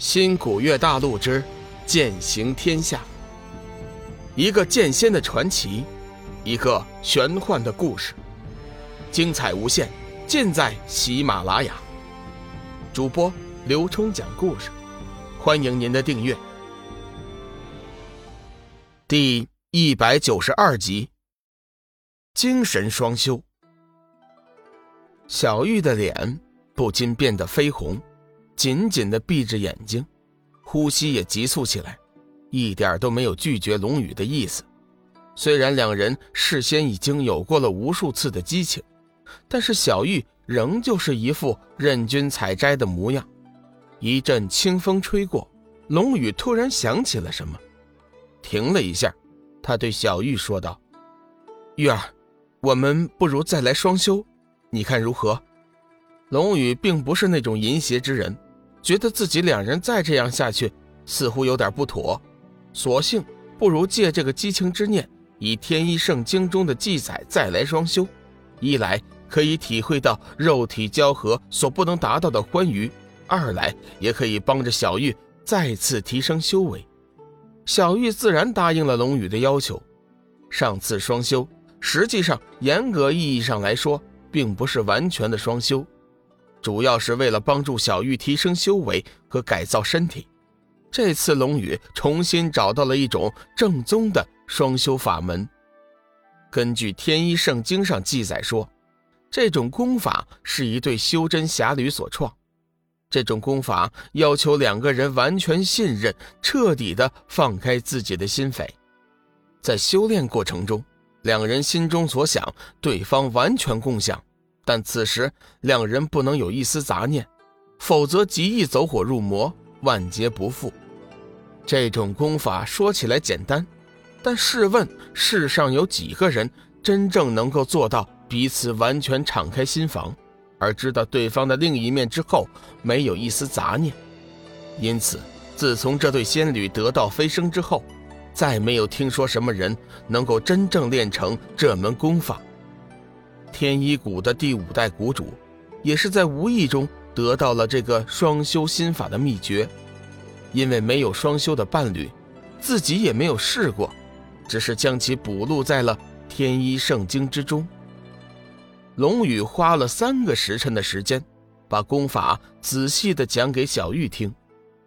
新古月大陆之剑行天下，一个剑仙的传奇，一个玄幻的故事，精彩无限，尽在喜马拉雅。主播刘冲讲故事，欢迎您的订阅。第一百九十二集，精神双修。小玉的脸不禁变得绯红。紧紧的闭着眼睛，呼吸也急促起来，一点都没有拒绝龙宇的意思。虽然两人事先已经有过了无数次的激情，但是小玉仍旧是一副任君采摘的模样。一阵清风吹过，龙宇突然想起了什么，停了一下，他对小玉说道：“玉儿，我们不如再来双修，你看如何？”龙宇并不是那种淫邪之人。觉得自己两人再这样下去，似乎有点不妥，索性不如借这个激情之念，以天一圣经中的记载再来双修。一来可以体会到肉体交合所不能达到的欢愉，二来也可以帮着小玉再次提升修为。小玉自然答应了龙宇的要求。上次双修，实际上严格意义上来说，并不是完全的双修。主要是为了帮助小玉提升修为和改造身体。这次龙宇重新找到了一种正宗的双修法门。根据《天一圣经》上记载说，这种功法是一对修真侠侣所创。这种功法要求两个人完全信任，彻底的放开自己的心扉。在修炼过程中，两人心中所想，对方完全共享。但此时两人不能有一丝杂念，否则极易走火入魔，万劫不复。这种功法说起来简单，但试问世上有几个人真正能够做到彼此完全敞开心房，而知道对方的另一面之后没有一丝杂念？因此，自从这对仙侣得道飞升之后，再没有听说什么人能够真正练成这门功法。天一谷的第五代谷主，也是在无意中得到了这个双修心法的秘诀。因为没有双修的伴侣，自己也没有试过，只是将其补录在了天一圣经之中。龙宇花了三个时辰的时间，把功法仔细的讲给小玉听，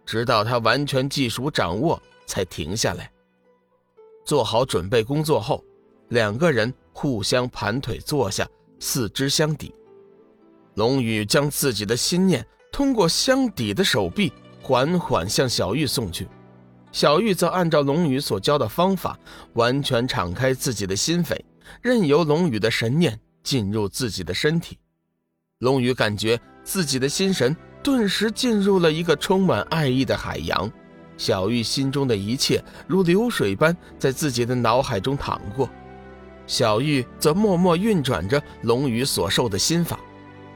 直到他完全记熟掌握，才停下来。做好准备工作后，两个人。互相盘腿坐下，四肢相抵。龙宇将自己的心念通过相抵的手臂缓缓向小玉送去，小玉则按照龙宇所教的方法，完全敞开自己的心扉，任由龙宇的神念进入自己的身体。龙宇感觉自己的心神顿时进入了一个充满爱意的海洋，小玉心中的一切如流水般在自己的脑海中淌过。小玉则默默运转着龙宇所授的心法，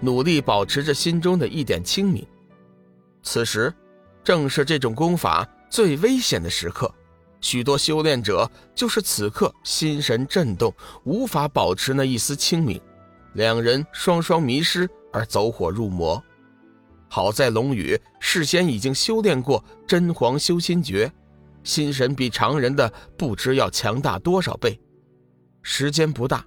努力保持着心中的一点清明。此时，正是这种功法最危险的时刻，许多修炼者就是此刻心神震动，无法保持那一丝清明，两人双双迷失而走火入魔。好在龙宇事先已经修炼过真皇修心诀，心神比常人的不知要强大多少倍。时间不大，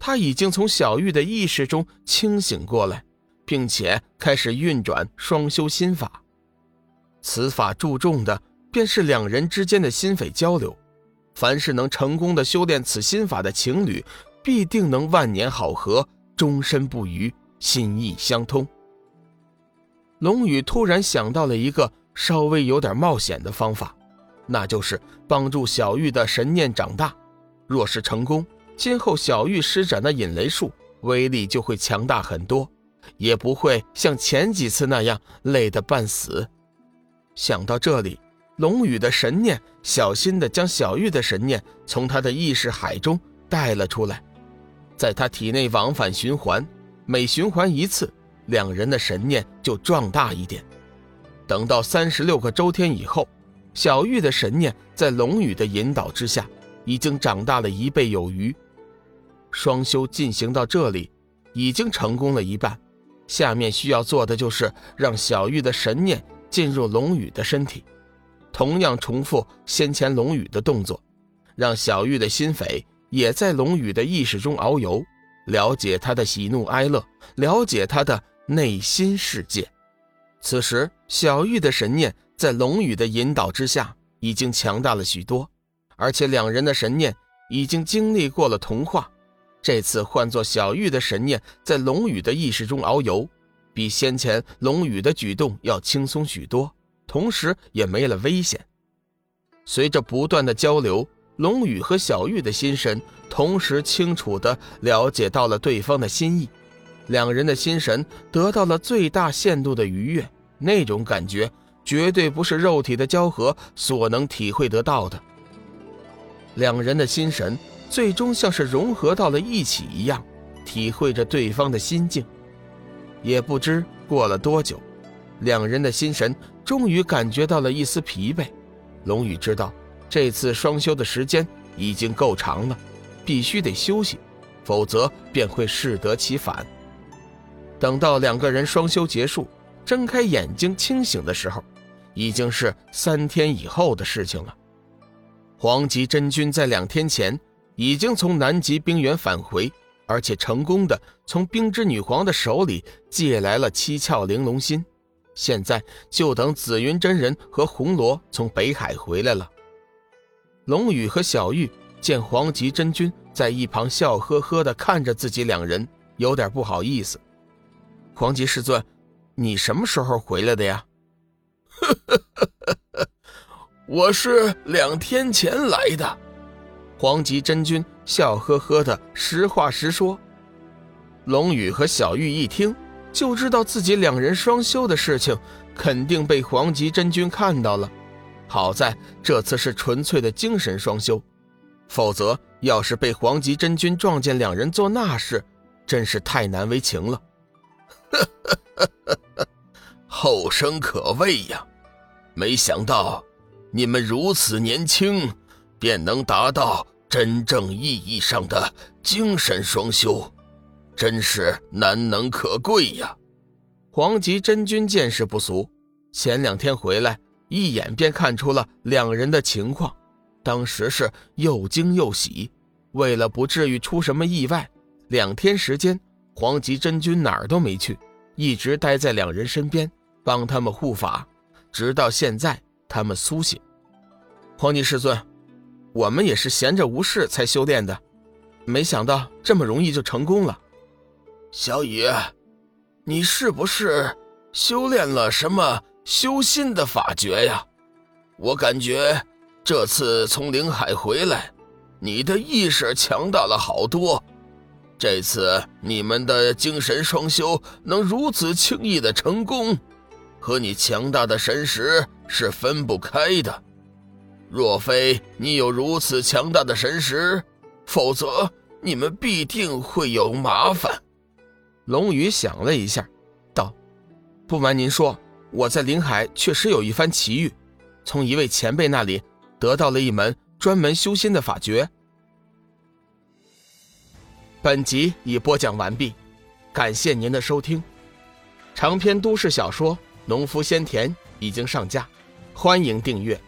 他已经从小玉的意识中清醒过来，并且开始运转双修心法。此法注重的便是两人之间的心扉交流。凡是能成功的修炼此心法的情侣，必定能万年好合，终身不渝，心意相通。龙宇突然想到了一个稍微有点冒险的方法，那就是帮助小玉的神念长大。若是成功，今后小玉施展的引雷术威力就会强大很多，也不会像前几次那样累得半死。想到这里，龙宇的神念小心地将小玉的神念从他的意识海中带了出来，在他体内往返循环，每循环一次，两人的神念就壮大一点。等到三十六个周天以后，小玉的神念在龙宇的引导之下。已经长大了一倍有余，双修进行到这里，已经成功了一半。下面需要做的就是让小玉的神念进入龙宇的身体，同样重复先前龙宇的动作，让小玉的心扉也在龙宇的意识中遨游，了解他的喜怒哀乐，了解他的内心世界。此时，小玉的神念在龙宇的引导之下，已经强大了许多，而且两人的神念已经经历过了同化。这次换作小玉的神念在龙宇的意识中遨游，比先前龙宇的举动要轻松许多，同时也没了危险。随着不断的交流，龙宇和小玉的心神同时清楚地了解到了对方的心意。两人的心神得到了最大限度的愉悦，那种感觉绝对不是肉体的交合所能体会得到的。两人的心神最终像是融合到了一起一样，体会着对方的心境。也不知过了多久，两人的心神终于感觉到了一丝疲惫。龙宇知道，这次双修的时间已经够长了，必须得休息，否则便会适得其反。等到两个人双修结束，睁开眼睛清醒的时候，已经是三天以后的事情了。黄极真君在两天前已经从南极冰原返回，而且成功的从冰之女皇的手里借来了七窍玲珑心，现在就等紫云真人和红罗从北海回来了。龙宇和小玉见黄极真君在一旁笑呵呵的看着自己两人，有点不好意思。黄极师尊，你什么时候回来的呀？呵呵呵我是两天前来的。黄极真君笑呵呵的，实话实说。龙宇和小玉一听，就知道自己两人双修的事情肯定被黄极真君看到了。好在这次是纯粹的精神双修，否则要是被黄极真君撞见两人做那事，真是太难为情了。后生可畏呀！没想到你们如此年轻，便能达到真正意义上的精神双修，真是难能可贵呀！黄极真君见识不俗，前两天回来，一眼便看出了两人的情况，当时是又惊又喜。为了不至于出什么意外，两天时间。黄极真君哪儿都没去，一直待在两人身边，帮他们护法，直到现在他们苏醒。黄极师尊，我们也是闲着无事才修炼的，没想到这么容易就成功了。小雨，你是不是修炼了什么修心的法诀呀？我感觉这次从灵海回来，你的意识强大了好多。这次你们的精神双修能如此轻易的成功，和你强大的神识是分不开的。若非你有如此强大的神识，否则你们必定会有麻烦。龙宇想了一下，道：“不瞒您说，我在林海确实有一番奇遇，从一位前辈那里得到了一门专门修仙的法诀。”本集已播讲完毕，感谢您的收听。长篇都市小说《农夫先田》已经上架，欢迎订阅。